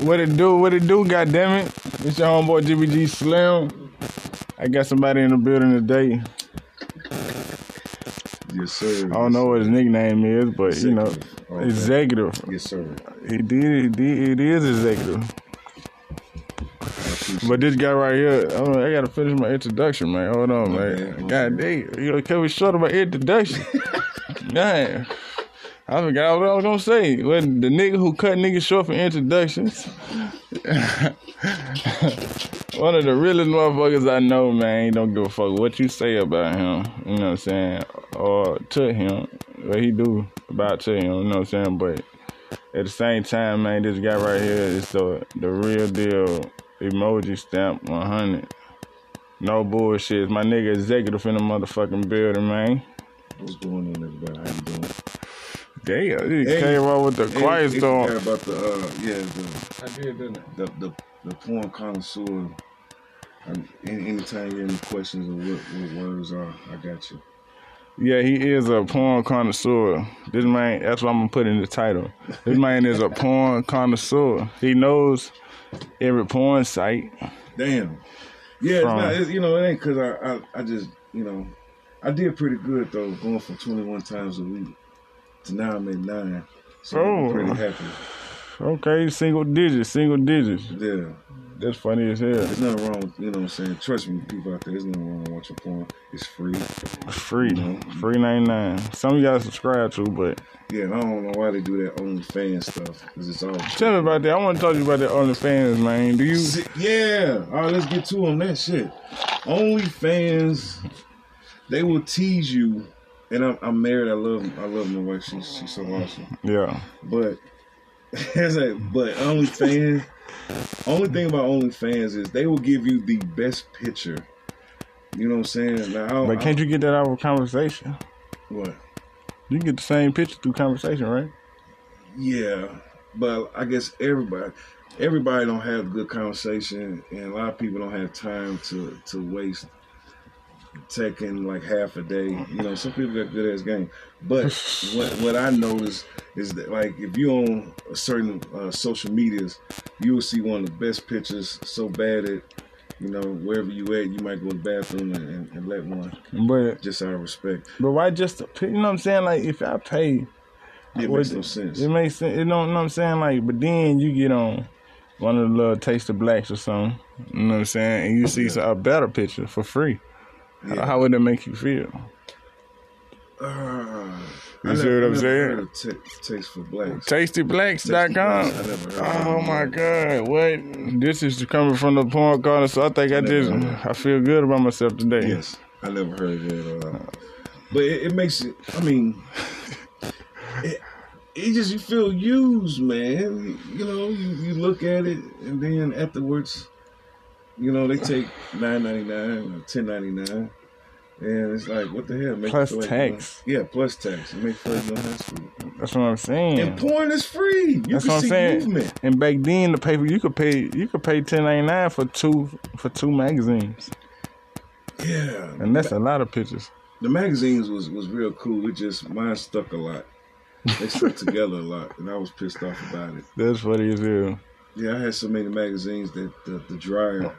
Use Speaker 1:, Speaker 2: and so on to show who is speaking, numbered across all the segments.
Speaker 1: What it do? What it do? God damn it! It's your homeboy GBG Slim. I got somebody in the building today.
Speaker 2: Yes, sir.
Speaker 1: I don't know what his nickname is, but you know,
Speaker 2: Executive. Okay.
Speaker 1: executive.
Speaker 2: Yes, sir.
Speaker 1: He did. He did. It is executive. But this guy right here, I, I gotta finish my introduction, man. Hold on, man.
Speaker 2: Okay,
Speaker 1: God damn, you know, cut me short of my introduction. Damn. I forgot what I was gonna say. When the nigga who cut niggas short for introductions, one of the realest motherfuckers I know, man. He don't give a fuck what you say about him. You know what I'm saying? Or to him, what he do about to him. You know what I'm saying? But at the same time, man, this guy right here is the the real deal emoji stamp 100. No bullshit. My nigga executive in the motherfucking building, man.
Speaker 2: What's going on, everybody? How you doing?
Speaker 1: Damn, he
Speaker 2: Hey,
Speaker 1: came out with the
Speaker 2: Hey,
Speaker 1: quiet
Speaker 2: hey,
Speaker 1: storm.
Speaker 2: yeah, about the uh, yeah, the
Speaker 1: I did, didn't
Speaker 2: the the, the porn connoisseur. And any, anytime you have any questions or what, what words are, I got you.
Speaker 1: Yeah, he is a porn connoisseur. This man, that's what I'm gonna put in the title. This man is a porn connoisseur. He knows every porn site.
Speaker 2: Damn. Yeah, it's not. It's, you know, it ain't because I, I I just you know I did pretty good though, going for 21 times a week now I'm at nine. So
Speaker 1: Oh.
Speaker 2: I'm pretty happy.
Speaker 1: Okay, single digits, single digits.
Speaker 2: Yeah.
Speaker 1: That's funny as hell.
Speaker 2: There's nothing wrong with, you know what I'm saying? Trust me, people out there, there's nothing wrong with watching porn. It's free.
Speaker 1: Free,
Speaker 2: Mhm.
Speaker 1: free ninety nine. Some of y'all subscribe to, but
Speaker 2: Yeah, I don't know why they do that OnlyFans stuff, because it's all.
Speaker 1: tell me about that. I want to talk to you about that OnlyFans, man. Do you?
Speaker 2: Yeah. All right, let's get to on that shit. OnlyFans, they will tease you. And I'm, I'm married. I love I love my wife. She's she's so awesome.
Speaker 1: Yeah,
Speaker 2: But it's like, but OnlyFans, only thing about OnlyFans is they will give you the best picture. You know what I'm saying? Now,
Speaker 1: but can't you get that out of conversation?
Speaker 2: What?
Speaker 1: You can get the same picture through conversation, right?
Speaker 2: Yeah, but I guess everybody everybody don't have good conversation, and a lot of people don't have time to to waste taking like half a day. You know, some people got good ass game, but what what I notice is that like if you on a certain uh, social medias, you will see one of the best pictures so bad that you know wherever you at, you might go to the bathroom and, and, and let one.
Speaker 1: But
Speaker 2: Just out of respect,
Speaker 1: but why just you know what I'm saying? Like if I pay,
Speaker 2: it makes no sense.
Speaker 1: It makes sense. You know, what I'm saying? Like, but then you get on one of the little taste of blacks or something. You know what I'm saying? And you see some, a better picture for free.
Speaker 2: Yeah.
Speaker 1: How would it make you feel?
Speaker 2: Uh,
Speaker 1: You
Speaker 2: I
Speaker 1: see
Speaker 2: never-
Speaker 1: what I'm saying?
Speaker 2: heard of taste for blacks.
Speaker 1: TastyBlacks.com.
Speaker 2: I of
Speaker 1: Oh my God! What? This is coming from the porn corner, so I think I just I feel good about myself today.
Speaker 2: Yes, I never heard of it. Uh, but it, it makes it. I mean, it, it just you feel used, man. You know, you, you look at it, and then afterwards, you know, they take nine ninety nine or ten ninety nine. And it's like, what the hell? Make
Speaker 1: Plus
Speaker 2: like you
Speaker 1: tax.
Speaker 2: yeah, plus tax. You you don't have to.
Speaker 1: That's what I'm saying.
Speaker 2: And porn is free. You
Speaker 1: That's
Speaker 2: can
Speaker 1: what I'm
Speaker 2: see
Speaker 1: saying.
Speaker 2: movement.
Speaker 1: And back then, the paper you could pay you could pay ten ninety nine for two for two magazines,
Speaker 2: Yeah.
Speaker 1: and that's a lot of pictures.
Speaker 2: the magazines was was real cool. It just mine stuck a lot. They stuck together a lot, and I was pissed off about it.
Speaker 1: That's funny as hell.
Speaker 2: Yeah, I had so many magazines that the, the dryer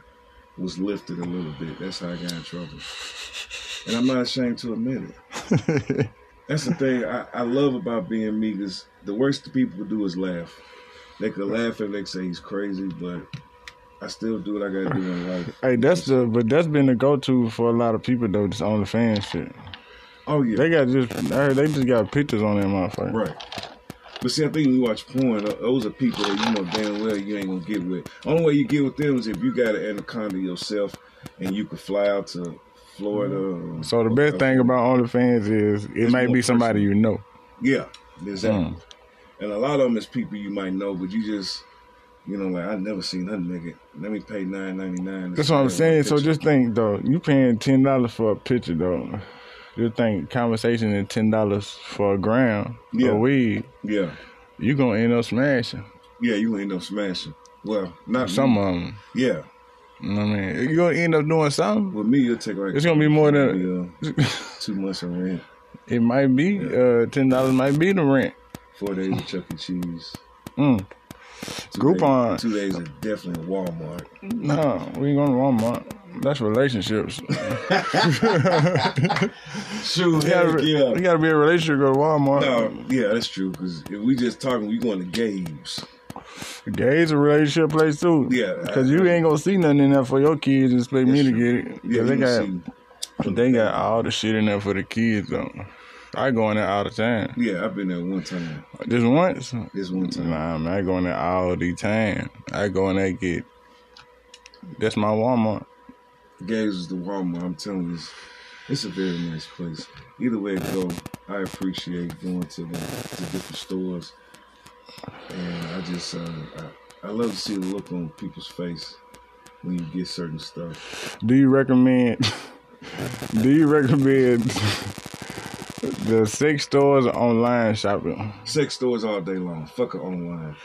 Speaker 2: was lifted a little bit. That's how I got in trouble, and I'm not ashamed to admit it. That's the thing I, I love about being me. Cause the worst the people could do is laugh. They could laugh and they could say he's crazy, but I still do what I gotta do in life.
Speaker 1: Hey, that's the but that's been the go to for a lot of people though. This OnlyFans shit.
Speaker 2: Oh yeah,
Speaker 1: They got just I heard they just got pictures on that motherfucker.
Speaker 2: Right. But see, I think when you watch porn, those are people that you know damn well you ain't gonna get with. Only way you get with them is if you got an anaconda yourself and you could fly out to Florida. or-
Speaker 1: So the best thing about OnlyFans is it might be somebody you know.
Speaker 2: yeah, exactly.
Speaker 1: Mm.
Speaker 2: And a lot of them is people you might know, but you just you know like I never seen nothing nigga. Let me pay nine ninety nine.
Speaker 1: That's what I'm saying. So just think though, you paying ten dollars for a picture though. Just think conversation is ten dollars for a gram
Speaker 2: Yeah.
Speaker 1: or weed.
Speaker 2: yeah,
Speaker 1: You gonna end up smashing
Speaker 2: yeah, you gonna end up smashing. Well, not
Speaker 1: some
Speaker 2: me.
Speaker 1: of them.
Speaker 2: Yeah,
Speaker 1: You know what I mean? You gonna end up doing something.
Speaker 2: with me it'll take like
Speaker 1: It's gonna be more than
Speaker 2: maybe, uh, two months of rent,
Speaker 1: it might be. Uh, ten dollars might be the rent.
Speaker 2: four days of Chuck E. Cheese.
Speaker 1: Mm.
Speaker 2: Two
Speaker 1: Groupon.
Speaker 2: Days, two days is definitely Walmart.
Speaker 1: No, we ain't going to Walmart. That's relationships.
Speaker 2: Shoot,
Speaker 1: You gotta, be-
Speaker 2: yeah.
Speaker 1: you gotta be a relationship. Go to Walmart.
Speaker 2: No, yeah, that's true. Because if we just talking, we going to Gabe's.
Speaker 1: Gay's a relationship place too.
Speaker 2: Yeah,
Speaker 1: Because you ain't gonna see nothing in there for your kids. Just expect me to
Speaker 2: true.
Speaker 1: get it.
Speaker 2: Yeah,
Speaker 1: they got
Speaker 2: see-
Speaker 1: they got all the shit in there for the kids though. I go in there all the time.
Speaker 2: Yeah, I've been there one time.
Speaker 1: Just once.
Speaker 2: This one time.
Speaker 1: Nah, man, I go in there all the time. I go in there get. That's my Walmart.
Speaker 2: Gabe's is the Walmart. I'm telling you, it's, it's a very nice place. Either way it go, I appreciate going to the to different stores, and I just uh, I, I love to see the look on people's face when you get certain stuff.
Speaker 1: Do you recommend? do you recommend the sex stores online shopping?
Speaker 2: Sex stores all day long. Fuck it online.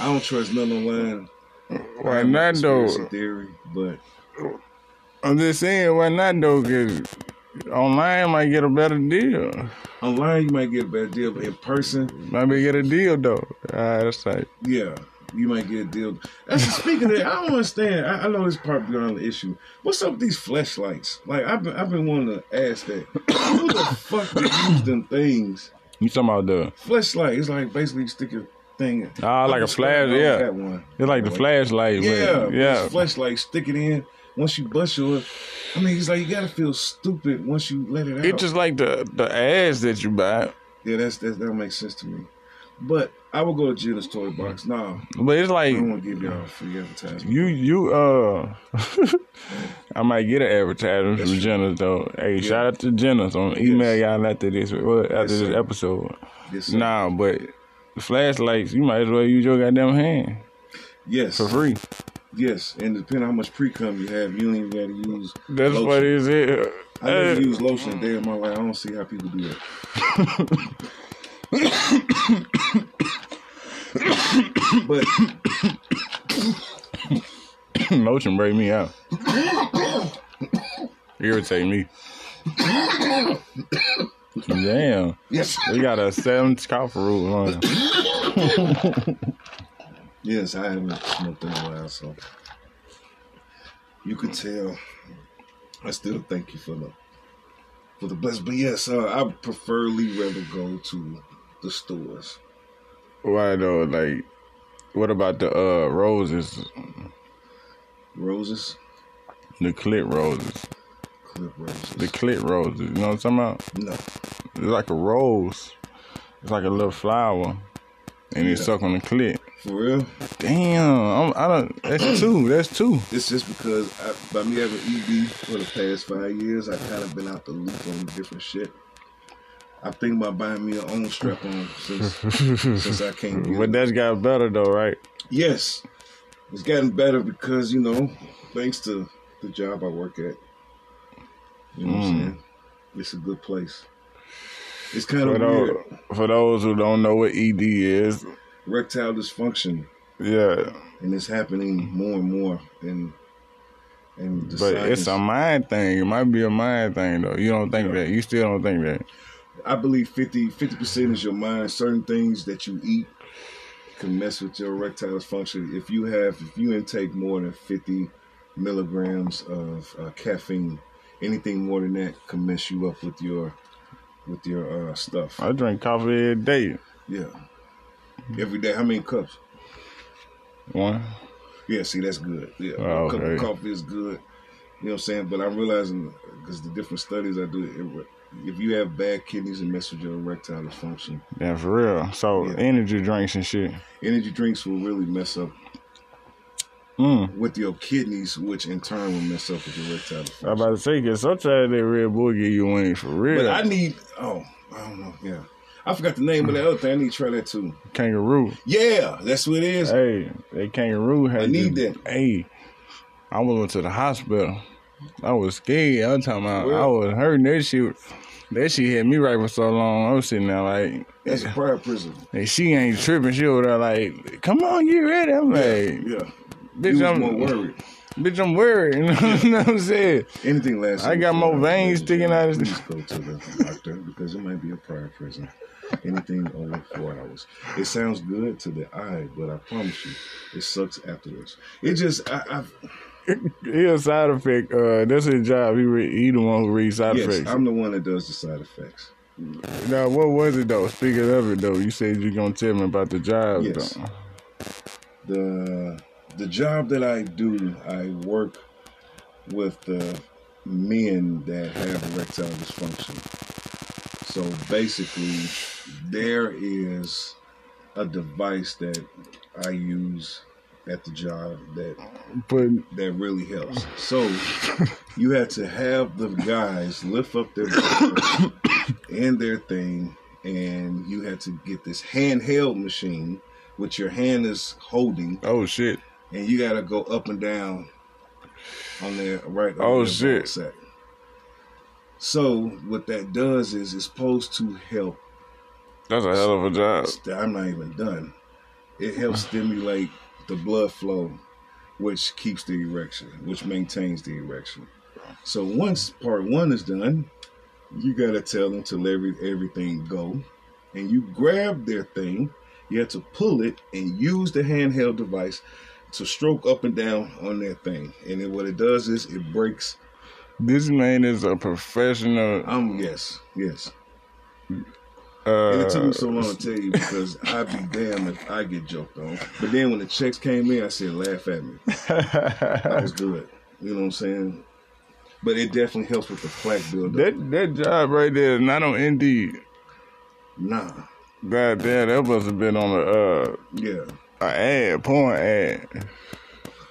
Speaker 2: I don't trust none online.
Speaker 1: Why not though?
Speaker 2: Theory, but
Speaker 1: I'm just saying, why not though? Cause online might get a better deal.
Speaker 2: online you might get a better deal, but in person,
Speaker 1: Maybe get a deal though. Ah, that's like
Speaker 2: Yeah, you might get a deal. That's speaking of that, I don't understand. I, I know this part beyond the issue. What's up with these flashlights? Like I've been I've been wanting to ask that. Who the fuck they use them things?
Speaker 1: you talking about the
Speaker 2: Flashlight. It's like basically you stick a thing.
Speaker 1: Ah, like a flash, yeah.
Speaker 2: That one.
Speaker 1: it's like the flashlight.
Speaker 2: Yeah,
Speaker 1: yeah.
Speaker 2: Flashlight. Stick it in. Once you bust yours, I mean, it's like you gotta feel stupid once you let it out.
Speaker 1: It's just like the the ads that you buy,
Speaker 2: yeah, that's, that's that makes sense to me. But I will go to Jenna's toy box. No,
Speaker 1: but it's
Speaker 2: I
Speaker 1: like
Speaker 2: don't want to give y'all free advertisement.
Speaker 1: you you uh. I might get an advertisement
Speaker 2: That's
Speaker 1: from
Speaker 2: true.
Speaker 1: Jenna's though. Hey,
Speaker 2: Yeah.
Speaker 1: shout out to Jenna's on email
Speaker 2: Yes.
Speaker 1: y'all after this well, after
Speaker 2: Yes,
Speaker 1: this episode.
Speaker 2: Yes, sir.
Speaker 1: Nah, but flashlights you might as well use your goddamn hand
Speaker 2: Yes.
Speaker 1: for free.
Speaker 2: Yes, and depending on how much pre cum you have, you even got to use.
Speaker 1: That's
Speaker 2: lotion.
Speaker 1: what it is.
Speaker 2: I never
Speaker 1: Uh,
Speaker 2: use lotion a day of my life. I don't see how people do that. but
Speaker 1: Lotion break me out. Irritate me. Damn.
Speaker 2: yes,
Speaker 1: We got a seven cough rule on.
Speaker 2: yes, I haven't smoked in a while, so you could tell. I still thank you for the for the bless. But yes, uh, I preferably rather go to the stores.
Speaker 1: Why though? Like, what about the uh roses?
Speaker 2: Roses,
Speaker 1: The clit roses.
Speaker 2: clip roses.
Speaker 1: The clit roses. You know what I'm talking about?
Speaker 2: no,
Speaker 1: It's like a rose. It's like a little flower. And it's
Speaker 2: Yeah.
Speaker 1: stuck on the clit.
Speaker 2: For real.
Speaker 1: Damn. I'm, I don't. That's two. That's two.
Speaker 2: It's just because I, by me having ED for the past five years, I kind of been out the loop on different shit. I think about buying me a own strap on since since I can't get
Speaker 1: But
Speaker 2: it.
Speaker 1: that's got better though, right?
Speaker 2: Yes, it's gotten better because you know, thanks to the job I work at. You know what I'm
Speaker 1: Mm.
Speaker 2: saying? It's a good place. It's kind
Speaker 1: For
Speaker 2: of
Speaker 1: those,
Speaker 2: weird.
Speaker 1: for those who don't know what ED is,
Speaker 2: Rectile dysfunction,
Speaker 1: yeah,
Speaker 2: and it's happening more and more. And and the
Speaker 1: but it's a mind thing. It might be a mind thing though. You don't think that. You still don't think that.
Speaker 2: I believe 50 percent is your mind. Certain things that you eat can mess with your erectile dysfunction. If you have, if you intake more than fifty milligrams of uh, caffeine, anything more than that can mess you up with your with your uh, stuff.
Speaker 1: I drink coffee every day.
Speaker 2: Yeah, every day. How many cups?
Speaker 1: One.
Speaker 2: Yeah, see, that's good. Yeah,
Speaker 1: Oh,
Speaker 2: a cup of coffee is good. You know what I'm saying? But I'm realizing because the different studies I do, it, if you have bad kidneys, it mess with your erectile dysfunction.
Speaker 1: Yeah, for real. So
Speaker 2: Yeah.
Speaker 1: energy drinks and shit.
Speaker 2: Energy drinks will really mess up
Speaker 1: Mm.
Speaker 2: with your kidneys, which in turn will mess up with your erectile I'm
Speaker 1: about to say, cause sometimes that Red Bull give you wings for real.
Speaker 2: But I need, oh, I don't know, yeah. I forgot the name of the other thing. I need to try that too.
Speaker 1: kangaroo.
Speaker 2: Yeah, that's what it is.
Speaker 1: Hey, that kangaroo had
Speaker 2: I need
Speaker 1: this-
Speaker 2: that.
Speaker 1: Hey, I went to the hospital. I was scared. I was talking about I was hurting that shit. That shit hit me right for so long. I was sitting there like,
Speaker 2: That's a priapism.
Speaker 1: and she ain't tripping. She was there like, come on, get ready. I'm like,
Speaker 2: Yeah.
Speaker 1: bitch, I'm
Speaker 2: more worried.
Speaker 1: bitch, I'm worried. You know what I'm saying?
Speaker 2: Anything lasts.
Speaker 1: I got more veins sticking out of-
Speaker 2: Please go to the doctor because it might be a priapism. Anything over four hours. It sounds good to the eye, but I promise you, it sucks afterwards. It just, I, I've,
Speaker 1: He a side effect. Uh, that's his job. He re- he the one who reads side
Speaker 2: yes,
Speaker 1: effects.
Speaker 2: I'm the one that does the side effects.
Speaker 1: Now, what was it though? Speaking of it though, you said you're gonna tell me about the job.
Speaker 2: Yes.
Speaker 1: Though.
Speaker 2: the the job that I do, I work with the men that have erectile dysfunction. So basically, there is a device that I use at the job that
Speaker 1: But
Speaker 2: that really helps. So you had to have the guys lift up their and their thing, and you had to get this handheld machine, which your hand is holding,
Speaker 1: oh shit,
Speaker 2: and you got to go up and down on their right.
Speaker 1: Oh, shit.
Speaker 2: sack. So what that does is it's supposed to help.
Speaker 1: that's a hell of a job.
Speaker 2: I'm not even done. It helps mm. stimulate the blood flow, which keeps the erection, which maintains the erection. So once part one is done, you gotta tell them to let every, everything go, and you grab their thing. You have to pull it and use the handheld device to stroke up and down on their thing. And then what it does is it breaks.
Speaker 1: This man is a professional.
Speaker 2: Um, yes, yes. And it took
Speaker 1: Uh,
Speaker 2: me so long to tell you because I'd be damned if I get joked on. But then when the checks came in, I said, laugh at me. That was good. You know what I'm saying? But it definitely helps with the plaque buildup.
Speaker 1: that that job right there is not on Indeed.
Speaker 2: nah.
Speaker 1: God damn, that must have been on a uh
Speaker 2: Yeah.
Speaker 1: a ad, porn ad.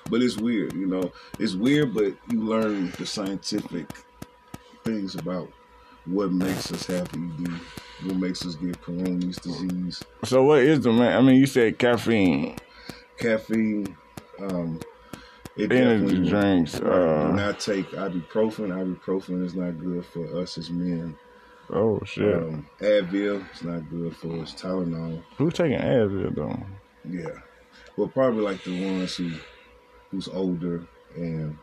Speaker 2: But it's weird, you know. It's weird, but you learn the scientific things about what makes us happy, ED, what makes us get Peyronie's disease,
Speaker 1: So what is the man? I mean, you said caffeine,
Speaker 2: caffeine. Um, it
Speaker 1: energy drinks. Uh,
Speaker 2: not take ibuprofen. Ibuprofen is not good for us as men.
Speaker 1: oh shit,
Speaker 2: Um, Advil is not good for us. Tylenol,
Speaker 1: who's taking Advil though?
Speaker 2: yeah. Well, probably like the ones who who's older and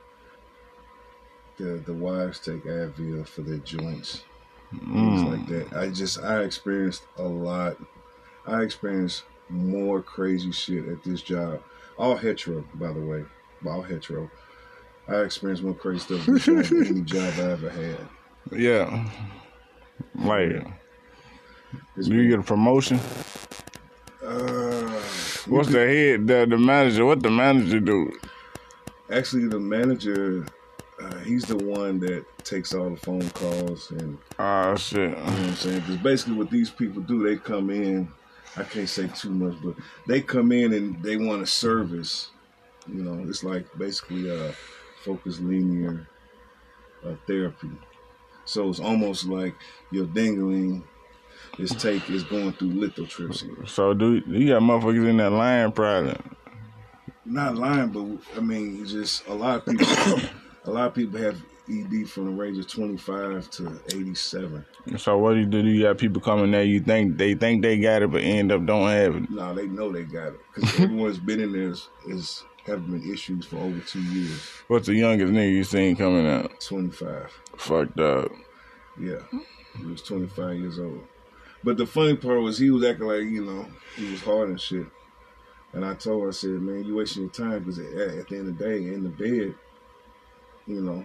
Speaker 2: the the wives take Advil for their joints, things
Speaker 1: Mm.
Speaker 2: like that. I just I experienced a lot. I experienced more crazy shit at this job. All hetero, by the way, all hetero. I experienced more crazy stuff at this job than any job I ever had.
Speaker 1: Yeah, like
Speaker 2: It's
Speaker 1: do you get a promotion?
Speaker 2: Uh,
Speaker 1: What's the head? The the manager? What the manager do?
Speaker 2: Actually, the manager, uh, he's the one that takes all the phone calls and
Speaker 1: Oh shit.
Speaker 2: you know what I'm saying. Because basically, what these people do, they come in. I can't say too much, but they come in and they want a service. You know, it's like basically a focused linear uh, therapy. So it's almost like your dingling is take is going through lithotripsy.
Speaker 1: So do you got motherfuckers in that line probably?
Speaker 2: Not lying, but I mean, just a lot of people. a lot of people have ED from the range of twenty five to eighty seven.
Speaker 1: So what do you do? You got people coming there. You think they think they got it, but end up don't have it.
Speaker 2: No, they know they got it because everyone's been in there is, is have been issues for over two years.
Speaker 1: What's the youngest nigga you seen coming out?
Speaker 2: Twenty five.
Speaker 1: Fucked up.
Speaker 2: Yeah, he was twenty five years old. But the funny part was he was acting like you know he was hard and shit. And I told her, I said, man, you wasting your time because at, at the end of the day, in the bed, you know,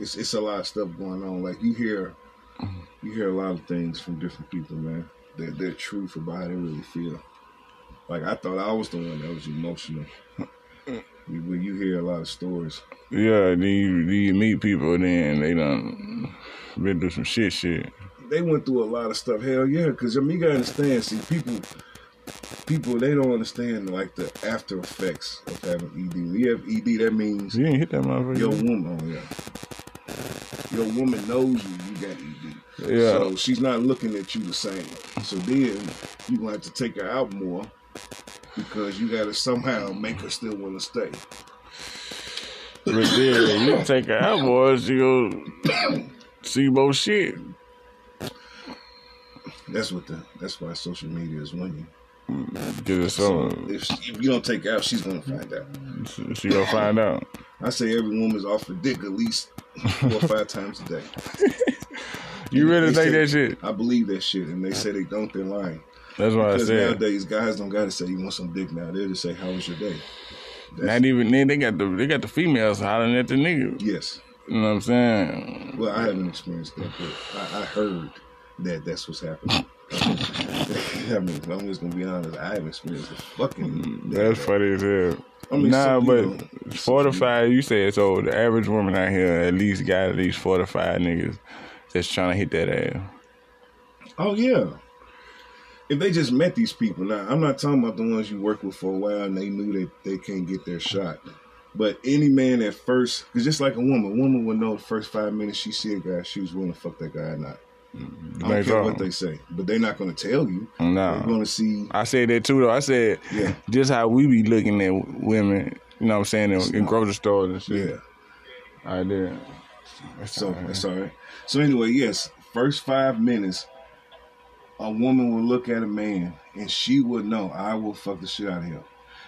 Speaker 2: it's it's a lot of stuff going on. Like you hear, mm-hmm. you hear a lot of things from different people, man. Their their truth about how they really feel. Like I thought I was the one that was emotional. You- When you hear a lot of stories,
Speaker 1: Yeah, then you, then you meet people, then they done been through some shit, shit.
Speaker 2: they went through a lot of stuff. Hell yeah, because I mean, you gotta understand. See, people, people, they don't understand like the after effects of having ED. When you have ED, that means
Speaker 1: You ain't hit that motherfucker.
Speaker 2: your woman. Oh yeah, your woman knows you. You got ED.
Speaker 1: Yeah.
Speaker 2: So she's not looking at you the same. So then you gonna have to take her out more because you gotta somehow make her still want to stay.
Speaker 1: But then you take her out, boys, you go see more shit.
Speaker 2: That's what the. That's why social media is winning.
Speaker 1: Get it so
Speaker 2: If, if you don't take out, she's gonna find out.
Speaker 1: she gonna find out.
Speaker 2: I say every woman's off for dick at least four or five times a day.
Speaker 1: You really
Speaker 2: They
Speaker 1: think
Speaker 2: say-
Speaker 1: that shit?
Speaker 2: I believe that shit, and they say they don't. They're lying.
Speaker 1: That's what I
Speaker 2: Because
Speaker 1: said.
Speaker 2: nowadays, guys don't gotta say you want some dick now. They'll just say, "How was your day?" That's,
Speaker 1: Not even then. They got the they got the females hollering at the niggas.
Speaker 2: yes.
Speaker 1: You know what I'm saying?
Speaker 2: Well, I haven't experienced that, but I, I heard that that's what's happening. I mean, I'm just gonna be honest. I haven't experienced the fucking.
Speaker 1: Mm, that's funny as hell.
Speaker 2: I mean,
Speaker 1: nah, but
Speaker 2: people-
Speaker 1: four to five. You said so. The average woman out here at least got at least four to five niggas that's trying to hit that ass.
Speaker 2: Oh yeah. If they just met these people, now I'm not talking about the ones you work with for a while and they knew that they can't get their shot. But any man at first, because just like a woman, a woman would know the first five minutes she see a guy, she was willing to fuck that guy or not. I don't care what they say, but they're not going to tell you. They're
Speaker 1: No,
Speaker 2: going to see.
Speaker 1: I said that too though. I said
Speaker 2: Yeah,
Speaker 1: just how we be looking at women. You know what I'm saying in, in grocery stores and shit.
Speaker 2: yeah.
Speaker 1: I did.
Speaker 2: So that's all right. So anyway, yes, first five minutes, a woman will look at a man and she would know I will fuck the shit out of him.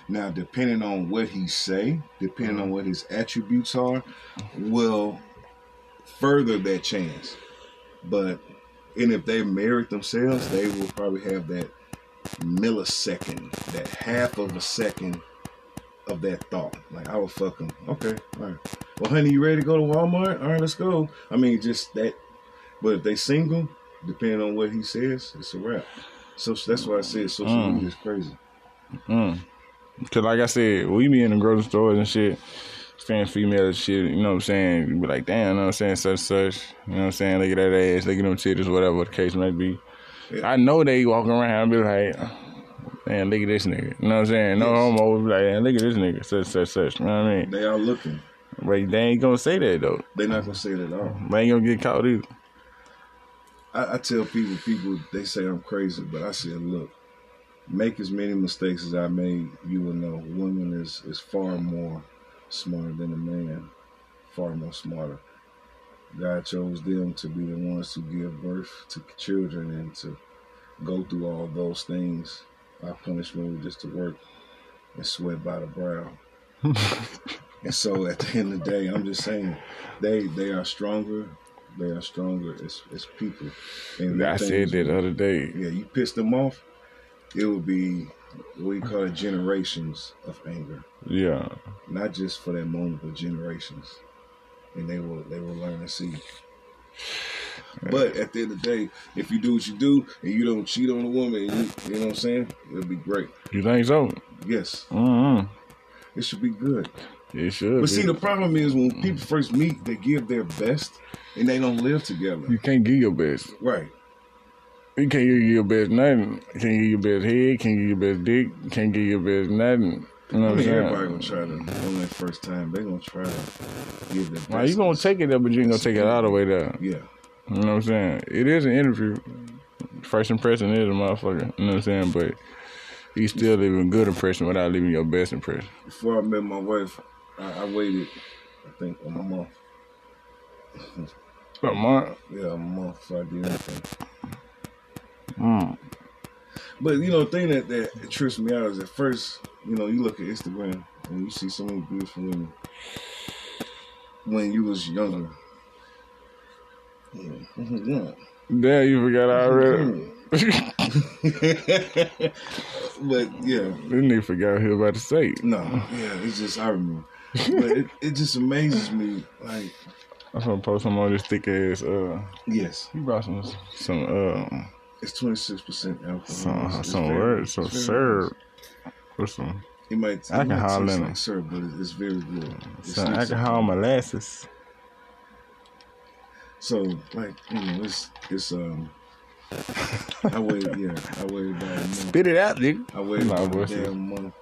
Speaker 2: Now, depending on what he say, depending on mm-hmm. what his attributes are, will further that chance. But and if they married themselves, they will probably have that millisecond, that half of a second of that thought. Like I will fuck them. Okay, all right. Well, honey, you ready to go to Walmart? All right, let's go. I mean, just that. But if they single, depending on what he says, it's a wrap. So that's why I said social
Speaker 1: Mm.
Speaker 2: media is crazy.
Speaker 1: Mm. Cause like I said, we be in the grocery stores and shit, seeing female and shit, you know what I'm saying? You be like, damn, you know what I'm saying, such such. You know what I'm saying? Look at that ass, look at them titties, whatever the case may be.
Speaker 2: Yeah.
Speaker 1: I know they walking around and be like, man, look at this nigga. You know what I'm saying? No
Speaker 2: Yes.
Speaker 1: homo be like, man, look at this nigga, such such such. You know what I mean?
Speaker 2: They are looking.
Speaker 1: But they ain't gonna say that though.
Speaker 2: They're not gonna say it at all.
Speaker 1: They ain't gonna get caught either.
Speaker 2: I, I tell people, people they say I'm crazy, but I said, look, make as many mistakes as I made, you will know. Women is is far more smarter than a man, far more smarter. God chose them to be the ones to give birth to children and to go through all those things. Our punishment was just to work and sweat by the brow. and so at the end of the day, I'm just saying, they they are stronger. They are stronger as, as people. And
Speaker 1: I said that the other day.
Speaker 2: Yeah, you piss them off, it will be what you call it generations of anger.
Speaker 1: Yeah.
Speaker 2: Not just for that moment, but generations. And they will they will learn to see. But at the end of the day, if you do what you do and you don't cheat on a woman, you, you know what I'm saying? It'll be great.
Speaker 1: You think so?
Speaker 2: Yes,
Speaker 1: Mm-hmm.
Speaker 2: it should be good.
Speaker 1: It should.
Speaker 2: But
Speaker 1: be.
Speaker 2: see, the problem is when people first meet, they give their best and they don't live together.
Speaker 1: you can't give your best.
Speaker 2: Right.
Speaker 1: You can't give your best nothing. Can't give your best head. Can't give your best dick. Can't give your best nothing. You know
Speaker 2: I
Speaker 1: what I'm
Speaker 2: mean,
Speaker 1: saying?
Speaker 2: everybody gonna try to on that first time. They gonna try to give their best.
Speaker 1: Now you gonna take it there, but you ain't gonna take it all the way there.
Speaker 2: Yeah.
Speaker 1: You know what I'm saying? It is an interview. First impression is a motherfucker. You know what I'm saying? But you still leaving a good impression without leaving your best impression.
Speaker 2: Before I met my wife, I, I waited, I think, a month.
Speaker 1: a month?
Speaker 2: Yeah, a month before I did anything.
Speaker 1: Mm,
Speaker 2: But you know, the thing that, that trips me out is at first, you know, you look at Instagram and you see so many beautiful women when you was younger. Yeah. Yeah.
Speaker 1: Damn, you forgot already.
Speaker 2: but yeah,
Speaker 1: this nigga forgot what he was about to say.
Speaker 2: no, yeah, it's just I remember. But it, it just amazes me, like,
Speaker 1: I'm gonna post some on this thick ass. Uh,
Speaker 2: yes,
Speaker 1: he brought some some uh
Speaker 2: it's twenty six percent alcohol.
Speaker 1: some
Speaker 2: It's- it's
Speaker 1: some words some
Speaker 2: very
Speaker 1: syrup or some.
Speaker 2: It might, it
Speaker 1: Alcohol
Speaker 2: might taste
Speaker 1: in it.
Speaker 2: like syrup, but it- it's very good. It's
Speaker 1: some alcohol molasses.
Speaker 2: So like you know, it's it's um. I waited, yeah, I waited about a month.
Speaker 1: Spit it out, nigga.
Speaker 2: I waited
Speaker 1: Nah,
Speaker 2: about a damn month,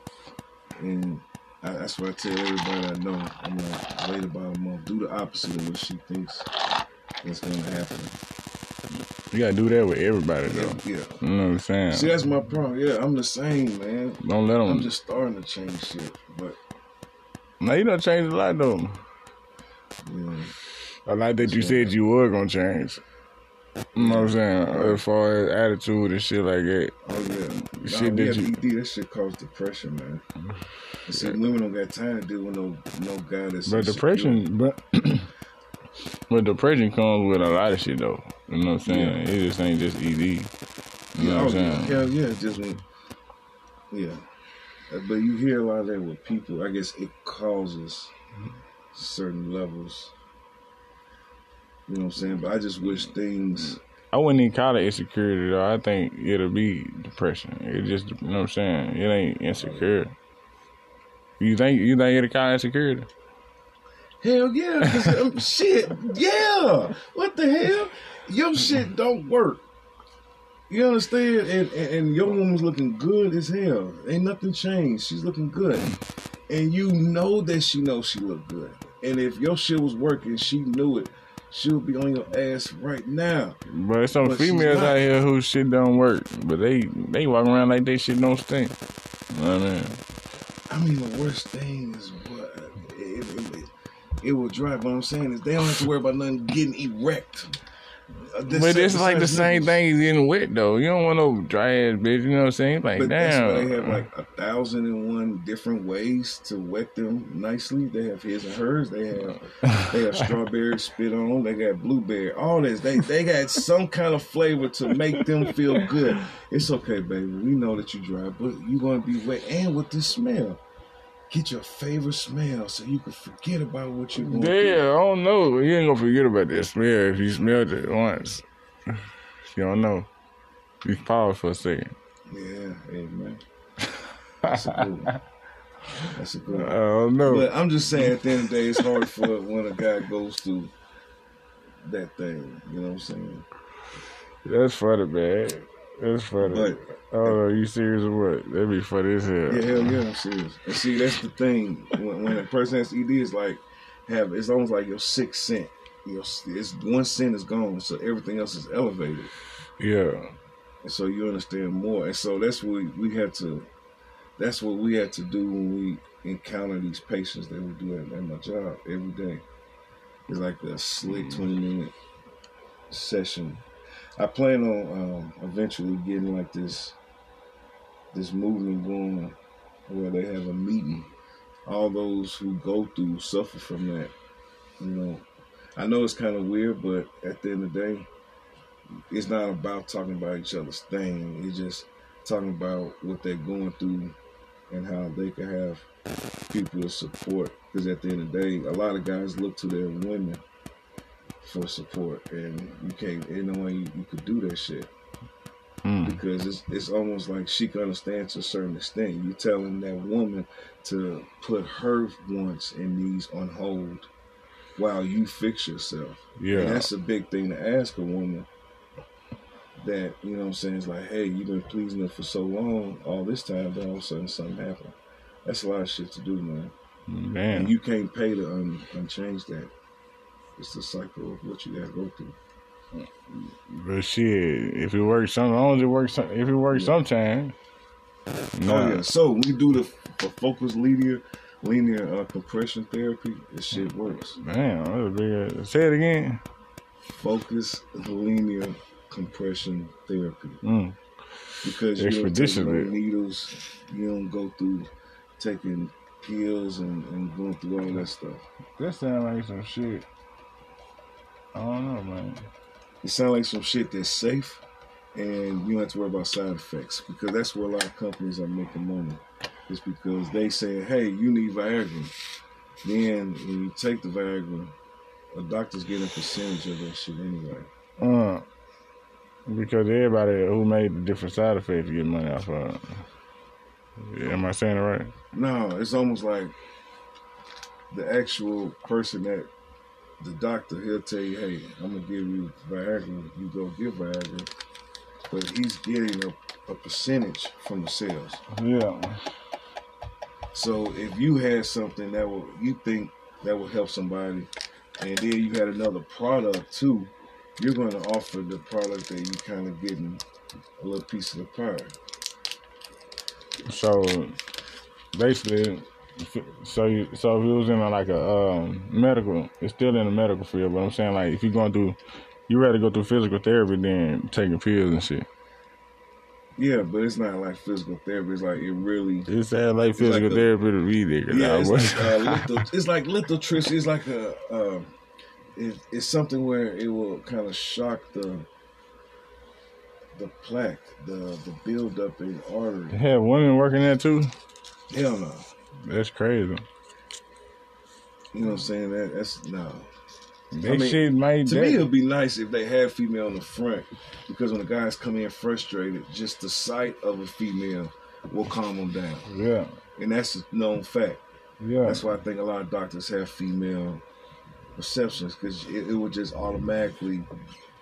Speaker 2: and I, that's what I tell everybody I know. I'm like, wait about a month. Do the opposite of what she thinks is going to happen.
Speaker 1: You gotta do that with everybody though.
Speaker 2: Yeah.
Speaker 1: You know what I'm saying?
Speaker 2: See, that's my problem. Yeah, I'm the same, man.
Speaker 1: Don't let them.
Speaker 2: I'm just starting to change shit, but
Speaker 1: Now you done changed a lot though.
Speaker 2: yeah,
Speaker 1: I like that you said you were gonna change. You know what I'm saying? As far as attitude and shit like that.
Speaker 2: oh yeah,
Speaker 1: Shit
Speaker 2: nah,
Speaker 1: that you-
Speaker 2: ED. That shit cause depression, man. And see, women don't got time to deal with no no guy that's
Speaker 1: But depression, but But depression comes with a lot of shit though. You know what I'm saying? It just ain't just ED. You know what I'm
Speaker 2: yeah,
Speaker 1: saying?
Speaker 2: hell yeah, it's just when, yeah. Uh, But you hear a lot of that with people. I guess it causes certain levels. You know what I'm saying? But I just wish things.
Speaker 1: I wouldn't even call it insecurity though. I think it'll be depression. It just you know what I'm saying? It ain't insecure. You think you think it'll call it insecurity?
Speaker 2: Hell yeah, 'cause, um, shit, yeah. What the hell? Your shit don't work. You understand? And, and and your woman's looking good as hell. Ain't nothing changed. She's looking good, and you know that she knows she look good. And if your shit was working, she knew it. She would be on your ass right now.
Speaker 1: But some
Speaker 2: But
Speaker 1: females out here who shit don't work, but they they walk around like they shit don't stink. You know what I mean?
Speaker 2: I mean, the worst thing is what it, it, it, will drive. What I'm saying is they don't have to worry about nothing getting erect. Uh, this-
Speaker 1: But it's like the same thing as getting wet though. You don't want no dry ass bitch. You know what I'm saying? Like
Speaker 2: But that's why they have like a thousand and one different ways to wet them nicely. They have his and hers. They have they have strawberry spit on. They got blueberry. All this. They they got some kind of flavor to make them feel good. It's okay, baby. We know that you dry, but you're gonna be wet and with this smell. Get your favorite smell so you can forget about what you're going
Speaker 1: Yeah. I don't know. You ain't gonna forget about that smell if you smelled it once. You don't know. You pause for a second.
Speaker 2: Yeah, man. That's a good one. That's a good
Speaker 1: I don't know.
Speaker 2: But I'm just saying, at the end of the day, it's hard for when a guy goes through that thing. You know what I'm saying?
Speaker 1: That's funny, man. That's funny.
Speaker 2: But
Speaker 1: oh, you serious or what? That'd be funny as hell.
Speaker 2: yeah, hell yeah, I'm serious. And see, that's the thing. When, when a person has ED, it's like have it's almost like your sixth scent. Your it's one scent is gone, so everything else is elevated,
Speaker 1: Yeah.
Speaker 2: and so you understand more. And so that's what we, we had to. That's what we had to do when we encounter these patients that we do at, at my job every day. It's like a slick mm. twenty minute session. I plan on um, eventually getting like this this movement going where they have a meeting. All those who go through suffer from that. You know, I know it's kind of weird, but at the end of the day, it's not about talking about each other's thing. It's just talking about what they're going through and how they can have people to support. Because at the end of the day, a lot of guys look to their women for support, and you can't. Ain't no way you, you could do that shit
Speaker 1: Mm.
Speaker 2: because it's it's almost like she can understand to a certain extent. You telling that woman to put her wants and needs on hold while you fix yourself. And
Speaker 1: Yeah.
Speaker 2: that's a big thing to ask a woman. That you know what I'm saying is like, hey, you've been pleasing her for so long, all this time, then all of a sudden something happened. That's a lot of shit to do, man.
Speaker 1: Man.
Speaker 2: And you can't pay to un- unchange that. It's the cycle of what you gotta go through.
Speaker 1: But shit, if it works, some, as long as it works, some- if it works
Speaker 2: Yeah.
Speaker 1: sometime. Nah.
Speaker 2: Oh yeah. So we do the, the focus linear linear uh, compression therapy. This shit works.
Speaker 1: Damn, that was big. Say it again.
Speaker 2: Focus linear compression therapy
Speaker 1: Mm.
Speaker 2: because you don't take no needles. You don't go through taking pills and, and going through all that stuff.
Speaker 1: That sound like some shit. I don't know, man.
Speaker 2: It sounds like some shit that's safe, and you don't have to worry about side effects because that's where a lot of companies are making money. It's because they say, "Hey, you need Viagra." Then when you take the Viagra, a doctor's getting a percentage of that shit anyway.
Speaker 1: Uh, because everybody who made the different side effects get money off of it. Am I saying it right?
Speaker 2: No, it's almost like the actual person that the doctor he'll tell you, "Hey, I'm gonna give you Viagra. You go get Viagra," but he's getting a, a percentage from the sales.
Speaker 1: Yeah.
Speaker 2: So if you had something that will you think that will help somebody, and then you had another product too, you're going to offer the product that you kind of getting a little piece of the pie.
Speaker 1: So basically, so you, so if it was in a, like a um, medical, it's still in the medical field. But I'm saying like if you're going through, you rather go through physical therapy than taking pills and shit.
Speaker 2: Yeah, but it's not like physical therapy. It's like it really.
Speaker 1: It sounds like
Speaker 2: like
Speaker 1: physical
Speaker 2: the-
Speaker 1: therapy to read it.
Speaker 2: Yeah, it's like uh, it's like lithotripsy. It's like a uh, it, it's something where it will kind of shock the the plaque, the the build up in artery.
Speaker 1: They have women working there too.
Speaker 2: Hell no.
Speaker 1: That's crazy.
Speaker 2: You know what I'm saying? That that's no.
Speaker 1: That
Speaker 2: I mean,
Speaker 1: shit might.
Speaker 2: To me, it'd be nice if they had female in the front because when the guys come in frustrated, just the sight of a female will calm them down,
Speaker 1: yeah,
Speaker 2: and that's a known fact.
Speaker 1: yeah.
Speaker 2: That's why I think a lot of doctors have female receptions because it, it would just automatically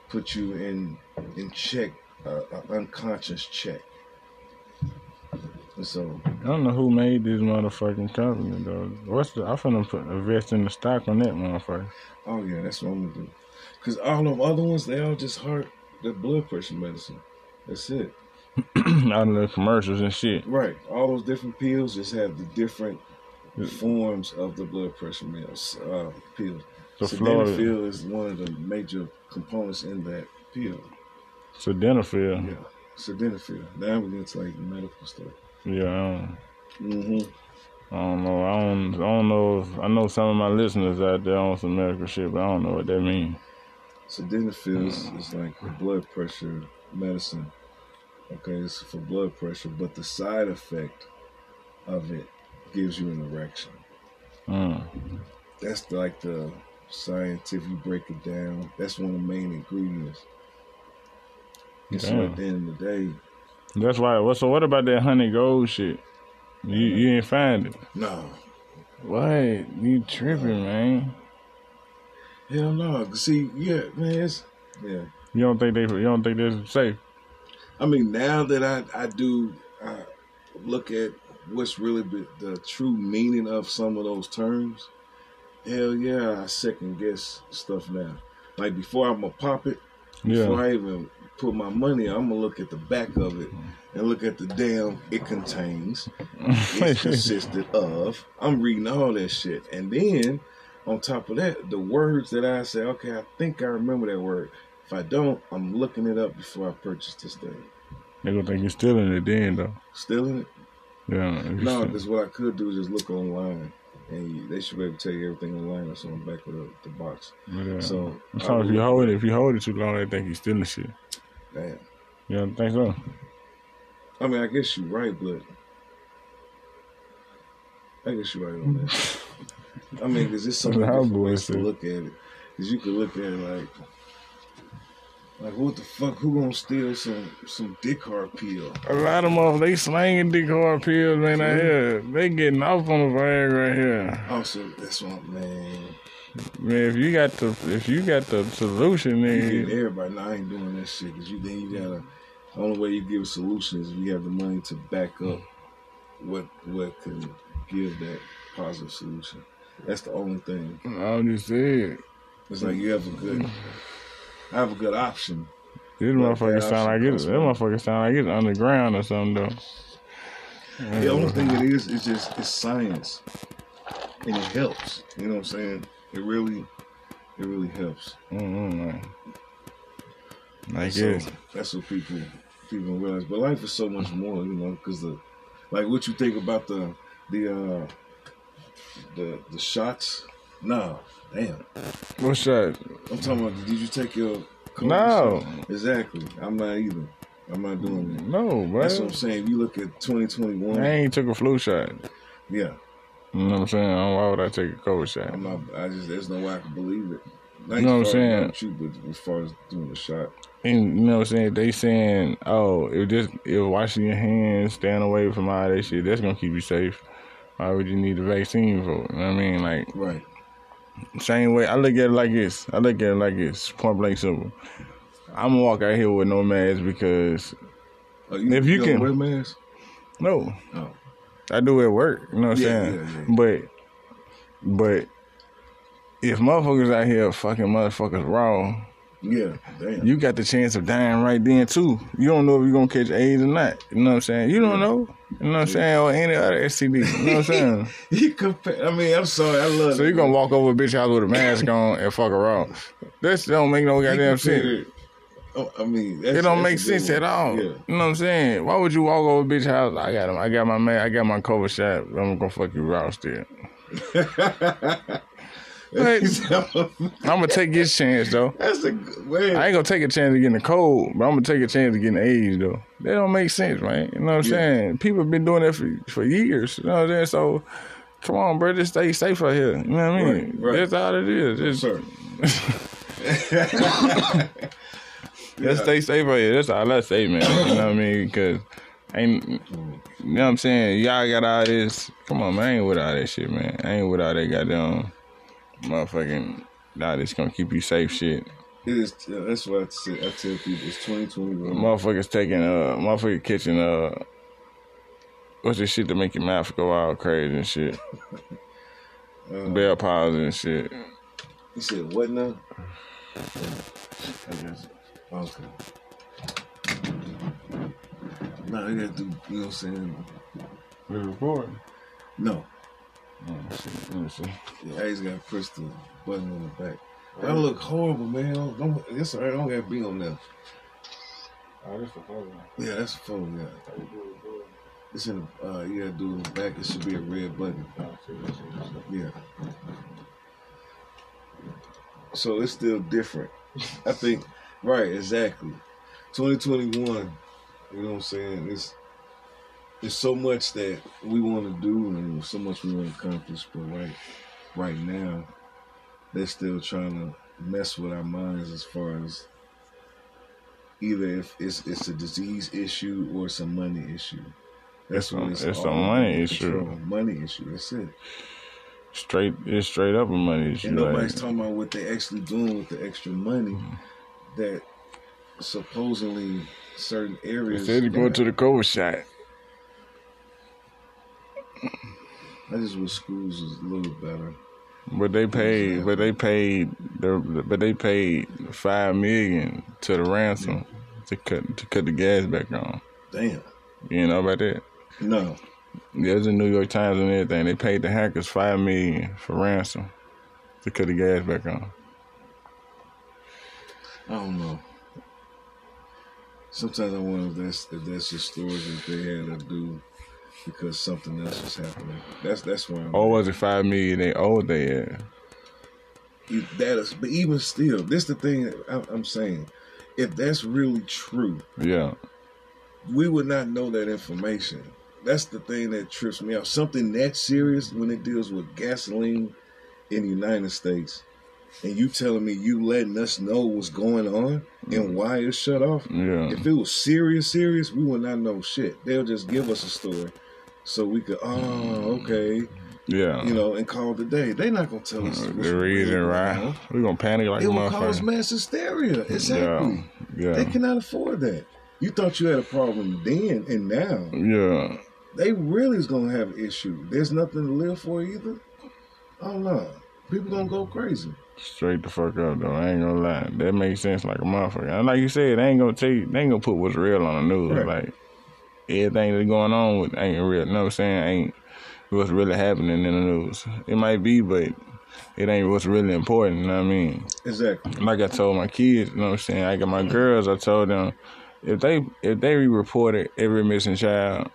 Speaker 2: put you in in check, uh, unconscious check. So,
Speaker 1: I don't know who made this motherfucking company though. What's the? I'm finna put invest in the stock on that motherfucker.
Speaker 2: oh yeah, that's what I'm gonna do. Because all them other ones, they all just heart, the blood pressure medicine. That's it.
Speaker 1: Out of the commercials and shit.
Speaker 2: Right. All those different pills just have the different forms of the blood pressure pills. Uh, pills.
Speaker 1: So
Speaker 2: Sildenafil is one of the major components in that pill.
Speaker 1: Sildenafil.
Speaker 2: Yeah. Sildenafil. Now we get into like medical stuff.
Speaker 1: Yeah, I don't,
Speaker 2: Mm-hmm.
Speaker 1: I don't know. I don't. I don't know. If, I know some of my listeners out there on some medical shit, but I don't know what that means.
Speaker 2: Sildenafil is, is like blood pressure medicine. Okay, it's for blood pressure, but the side effect of it gives you an erection.
Speaker 1: Mm.
Speaker 2: That's like the scientific. You break it down. That's one of the main ingredients. And so at the end of the day,
Speaker 1: That's why. What? So what about that honey gold shit? You you ain't find it.
Speaker 2: no,
Speaker 1: What? You tripping, man?
Speaker 2: hell no. See, yeah, man, it's yeah.
Speaker 1: You don't think they? You don't think they're safe?
Speaker 2: I mean, now that I I do uh, look at what's really be, the true meaning of some of those terms, hell yeah, I second guess stuff now. Like before I'm gonna pop it, before
Speaker 1: Yeah.
Speaker 2: I even put my money, I'm gonna look at the back of it and look at the damn it contains, it's consisted of. I'm reading all that shit, and then on top of that, the words that I say, okay, I think I remember that word. If I don't, I'm looking it up before I purchase this thing.
Speaker 1: They're gonna think you're stealing it then, though.
Speaker 2: Stealing it?
Speaker 1: Yeah.
Speaker 2: No, because what I could do is just look online, and you, they should be able to tell you everything online that's on the back of the, the box.
Speaker 1: yeah.
Speaker 2: So,
Speaker 1: I'm if you hold it, if you hold it too long, they think you're stealing shit.
Speaker 2: Damn.
Speaker 1: You don't think so?
Speaker 2: I mean, I guess you're right, but I guess you're right on that. I mean, because there's so many
Speaker 1: How
Speaker 2: different ways to look at it. Because you could look at it like, like what the fuck? Who gonna steal some some dick hard pill?
Speaker 1: A lot of them, off they slanging dick hard pills, man. Out here, they getting off on the bag right here.
Speaker 2: Also, that's what man.
Speaker 1: Man, if you got the, if you got the solution, then
Speaker 2: everybody. No, I ain't doing that shit. Because you then you gotta. The only way you give a solution is if you have the money to back up what what can give that positive solution. That's the only thing.
Speaker 1: I'm just saying,
Speaker 2: It's like you have a good, I have a good option.
Speaker 1: this motherfucker sound like it. That motherfucker sound like it's underground or something though.
Speaker 2: The only thing it is is just it's science, and it helps. You know what I'm saying? It really, it really helps.
Speaker 1: Mm-hmm, man. I
Speaker 2: So that's what people people realize. But life is so much more, you know, because the like what you think about the the uh the the shots. No, damn.
Speaker 1: What's that?
Speaker 2: I'm talking about. Did you take your? COVID
Speaker 1: No.
Speaker 2: Exactly. I'm not either. I'm not doing that.
Speaker 1: No, bro.
Speaker 2: That's what I'm saying. If you look at 2021,
Speaker 1: I ain't took a flu shot.
Speaker 2: yeah,
Speaker 1: You know what I'm saying? Why would I take a COVID shot?
Speaker 2: I'm not. I just there's no way I can believe it. Not
Speaker 1: You know what I'm
Speaker 2: as far as
Speaker 1: saying?
Speaker 2: You, but as far as doing the shot,
Speaker 1: And you know what I'm saying? They saying, oh, if just if washing your hands, staying away from all that shit, that's gonna keep you safe. Why would you need the vaccine for? You know what I mean? Like
Speaker 2: right?
Speaker 1: Same way I look at it like this. I look at it like this, point blank simple. I'm gonna walk out here with no mask because
Speaker 2: Oh, you,
Speaker 1: If you
Speaker 2: don't
Speaker 1: can-
Speaker 2: wear masks.
Speaker 1: no,
Speaker 2: Oh,
Speaker 1: I do it at work. You know what I'm
Speaker 2: Yeah,
Speaker 1: saying?
Speaker 2: yeah, yeah.
Speaker 1: But but if motherfuckers out here fucking motherfuckers raw,
Speaker 2: yeah. Damn.
Speaker 1: you got the chance of dying right then too. You don't know if you're gonna catch AIDS or not. You know what I'm saying? You don't know. You know what I'm saying? Or any other STD. You know what I'm saying?
Speaker 2: He. I mean, I'm sorry. I love.
Speaker 1: so you gonna walk over a bitch house with a mask on and fuck around. This don't make no goddamn sense.
Speaker 2: Oh, I mean,
Speaker 1: It don't make sense at all.
Speaker 2: Yeah.
Speaker 1: You know what I'm saying? Why would you walk over a bitch house? I got him. I got my man. I got my COVID shot. I'm gonna fuck you raw still. But-
Speaker 2: He said, I'm
Speaker 1: I'm gonna take his chance though.
Speaker 2: That's a good man.
Speaker 1: I ain't gonna take a chance of getting a cold, but I'm gonna take a chance of getting AIDS though. That don't make sense, man. You know what I'm
Speaker 2: Yeah.
Speaker 1: saying? People have been doing that for for years. You know what I'm saying? So come on, bro, just stay safe out here. You know what I mean?
Speaker 2: Right, right.
Speaker 1: That's all it is. Just,
Speaker 2: sir.
Speaker 1: Let's stay safe out here. That's all I say, man. You know what I mean? Because ain't you know what I'm saying? Y'all got all this. Come on, man. I ain't with all that shit, man. I ain't with all that goddamn motherfucking all this gonna keep you safe shit.
Speaker 2: It is. yeah, That's what I say. I tell people it's 2021.
Speaker 1: Motherfuckers taking uh motherfucker catching uh what's this shit to make your mouth go all crazy and shit.
Speaker 2: Uh,
Speaker 1: Bell palsy and shit.
Speaker 2: You said, "What now?" I guess. Okay. Nah, I gotta do. You know what I'm saying?
Speaker 1: We recording.
Speaker 2: No.
Speaker 1: Oh, shit. Let me see.
Speaker 2: Yeah, I just gotta push the button on the back. That look horrible, man. Don't, don't, it's alright. I don't gotta be on there.
Speaker 1: Oh, this the phone.
Speaker 2: Yeah, that's a phone. Yeah, it's in the. Uh, you gotta do it in the back. It should be a red button. Yeah. So it's still different. I think, right, exactly. 2021, you know what I'm saying? It's it's so much that we want to do and so much we want to accomplish, but right right now, they're still trying to mess with our minds as far as either if it's it's a disease issue or it's a money issue.
Speaker 1: That's what it's a- it's a money issue.
Speaker 2: Money issue. That's it.
Speaker 1: Straight it's straight up a money issue.
Speaker 2: And nobody's
Speaker 1: like,
Speaker 2: talking about what they're actually doing with the extra money
Speaker 1: Mm-hmm.
Speaker 2: that supposedly certain areas.
Speaker 1: Instead of going to the COVID shot.
Speaker 2: I just wish schools was a little better.
Speaker 1: But they paid, but they paid, the, but they paid five million to the ransom to cut to cut the gas back on.
Speaker 2: Damn.
Speaker 1: You know about that?
Speaker 2: No.
Speaker 1: There's the New York Times and everything. They paid the hackers five million for ransom to cut the gas back on.
Speaker 2: I don't know. Sometimes I wonder if that's if that's just stories that they had to do because something else was happening. That's that's why I'm oh,
Speaker 1: Or was it five million they owed they
Speaker 2: that is. But even still, this the thing I'm, I'm saying. If that's really true,
Speaker 1: Yeah.
Speaker 2: we would not know that information. That's the thing that trips me out. Something that serious when it deals with gasoline in the United States, and you telling me you letting us know what's going on and mm. why it's shut off.
Speaker 1: Yeah.
Speaker 2: If it was serious, serious, we would not know shit. They'll just give us a story, so we could, oh, okay,
Speaker 1: Yeah.
Speaker 2: you know, and call a day. They're not gonna tell us uh, what's
Speaker 1: the reason, right?
Speaker 2: going.
Speaker 1: We're gonna panic like
Speaker 2: It will cause mass hysteria. Exactly.
Speaker 1: Yeah.
Speaker 2: They cannot afford that. You thought you had a problem then, and now
Speaker 1: Yeah.
Speaker 2: they really is gonna have an issue. There's nothing to live for either. Oh no, people gonna go crazy.
Speaker 1: Straight the fuck up though. I ain't gonna lie. That makes sense like a motherfucker. And like you said, they ain't gonna tell you they ain't gonna put what's real on the news.
Speaker 2: Right.
Speaker 1: Like everything that's going on with ain't real. You know what I'm saying? Ain't what's really happening in the news. It might be, but it ain't what's really important, you know what I mean?
Speaker 2: Exactly.
Speaker 1: Like I told my kids, you know what I'm saying? I got my girls, I told them if they if they reported every missing child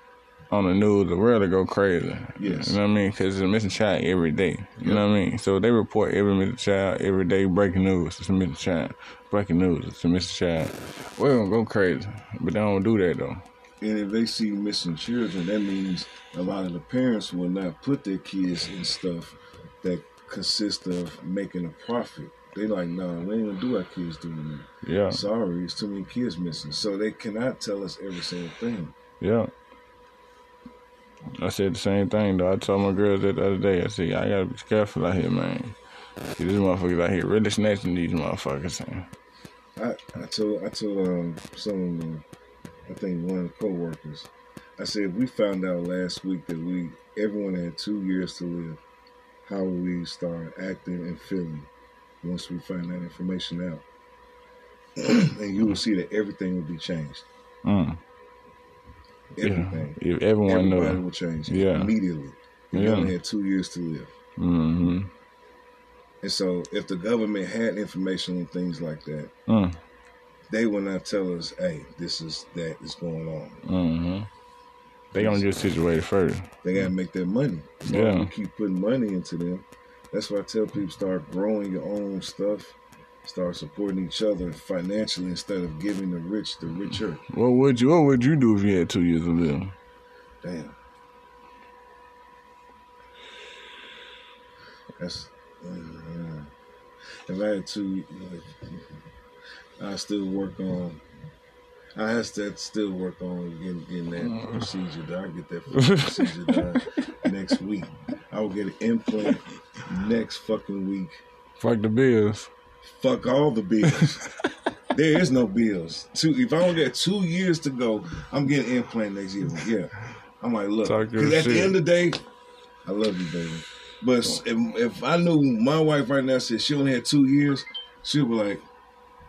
Speaker 1: on the news, the world will go crazy.
Speaker 2: Yes.
Speaker 1: You know what I mean? Because it's a missing child every day. You know what I mean? So they report every missing child every day. Breaking news, it's a missing child. Breaking news, it's a missing child. We're gonna go crazy, but they don't do that though.
Speaker 2: And if they see missing children, that means a lot of the parents will not put their kids in stuff that consists of making a profit. They like, no, nah, we ain't gonna do our kids doing that.
Speaker 1: Yeah,
Speaker 2: Sorry, it's too many kids missing. So they cannot tell us every single thing.
Speaker 1: yeah. I said the same thing though. I told my girls that the other day. I said, I gotta be careful out here, man. See, these motherfuckers out here really snatching these motherfuckers. Man.
Speaker 2: I, I told I told um some of them, I think one of the co-workers, I said we found out last week that we everyone had two years to live, how will we start acting and feeling once we find that information out? and you will see that everything will be changed.
Speaker 1: Mm.
Speaker 2: Everything.
Speaker 1: Yeah. If everyone
Speaker 2: Everybody
Speaker 1: knows.
Speaker 2: will change
Speaker 1: Yeah.
Speaker 2: immediately. You
Speaker 1: Yeah.
Speaker 2: only had two years to live.
Speaker 1: Mm-hmm.
Speaker 2: And so if the government had information on things like that,
Speaker 1: Mm.
Speaker 2: They will not tell us, hey, this is that is going on.
Speaker 1: Mm-hmm. They gonna get situated first.
Speaker 2: They gotta make their money. Long
Speaker 1: Yeah.
Speaker 2: we keep putting money into them, That's why I tell people start growing your own stuff, start supporting each other financially instead of giving the rich the richer.
Speaker 1: What would you What would you do if you had two years to live?
Speaker 2: Damn. That's. Uh, if I had to, I still work on. I have to still work on getting, getting that
Speaker 1: Mm.
Speaker 2: procedure done. I get that fucking procedure done next week. I will get an implant next fucking week.
Speaker 1: Fuck the bills.
Speaker 2: Fuck all the bills. there is no bills. Two. If I only got two years to go, I'm getting implant next year. Yeah. I'm like, look,
Speaker 1: Talk your
Speaker 2: because at the end of the day, I love you, baby. But if, if I knew my wife right now said she only had two years, she'd be like,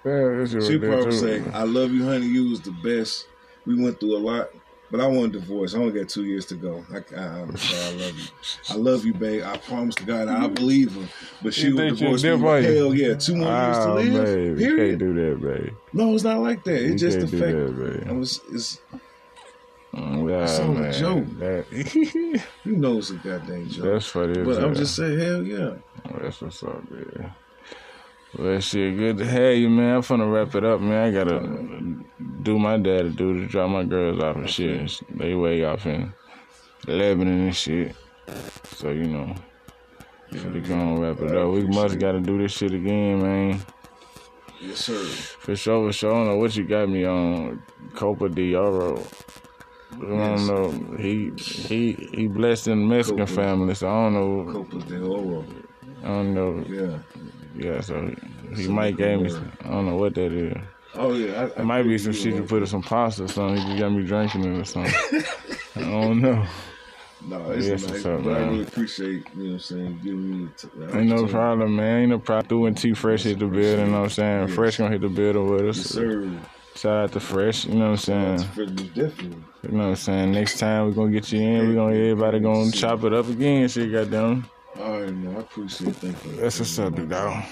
Speaker 1: Yeah, there,
Speaker 2: probably say, I love you, honey. You was the best. We went through a lot, but I want a divorce. I only got two years to go. I, I, I'm I love you. I love you, babe. I promise to God, I believe her. But she
Speaker 1: You
Speaker 2: would divorce me. Hell yeah, two more years to
Speaker 1: Ah,
Speaker 2: live.
Speaker 1: babe, you
Speaker 2: Period.
Speaker 1: can't do that, babe.
Speaker 2: No, it's not like that.
Speaker 1: You
Speaker 2: just the fact.
Speaker 1: that.
Speaker 2: It was, it's,
Speaker 1: Mm, yeah,
Speaker 2: It's all a
Speaker 1: man.
Speaker 2: joke.
Speaker 1: That,
Speaker 2: you know it's a goddamn joke.
Speaker 1: that's funny. as
Speaker 2: but I'm just saying, hell yeah.
Speaker 1: That's what's up, man. Well, shit, good to have you, man. I'm finna wrap it up, man. I gotta do my daddy do to drop my girls off and shit. They way off in Lebanon and shit. So, you know, we gonna wrap it up. We must gotta do this shit again, man.
Speaker 2: Yes, sir.
Speaker 1: For sure, for sure. I don't know what you got me on Copa de Oro. I don't know. He he he blessed in the Mexican
Speaker 2: Copa.
Speaker 1: family, so I don't know.
Speaker 2: Copa de Oro.
Speaker 1: I don't know.
Speaker 2: Yeah.
Speaker 1: Yeah, so he
Speaker 2: Some
Speaker 1: might gave me.
Speaker 2: word.
Speaker 1: I don't know what that is.
Speaker 2: Oh, yeah. I, I
Speaker 1: It might be some shit you put in some pasta or something. He just got me drinking it or something. I don't know.
Speaker 2: No, it's
Speaker 1: Yes,
Speaker 2: nice.
Speaker 1: up,
Speaker 2: but I
Speaker 1: man?
Speaker 2: really appreciate, you know what I'm saying, giving me the, t-
Speaker 1: Ain't no problem, man. Ain't no problem. Doing T Fresh hit the building, you know what I'm saying?
Speaker 2: Yes.
Speaker 1: Fresh gonna hit the building with us.
Speaker 2: Yes, sir.
Speaker 1: Shout out to Fresh, you know what I'm saying?
Speaker 2: definitely.
Speaker 1: You know what I'm saying? Next time we gonna get you in, we gonna everybody gonna chop it up again, shit, goddamn.
Speaker 2: All right, man. I appreciate it. Thank you.
Speaker 1: That's what's up, dog.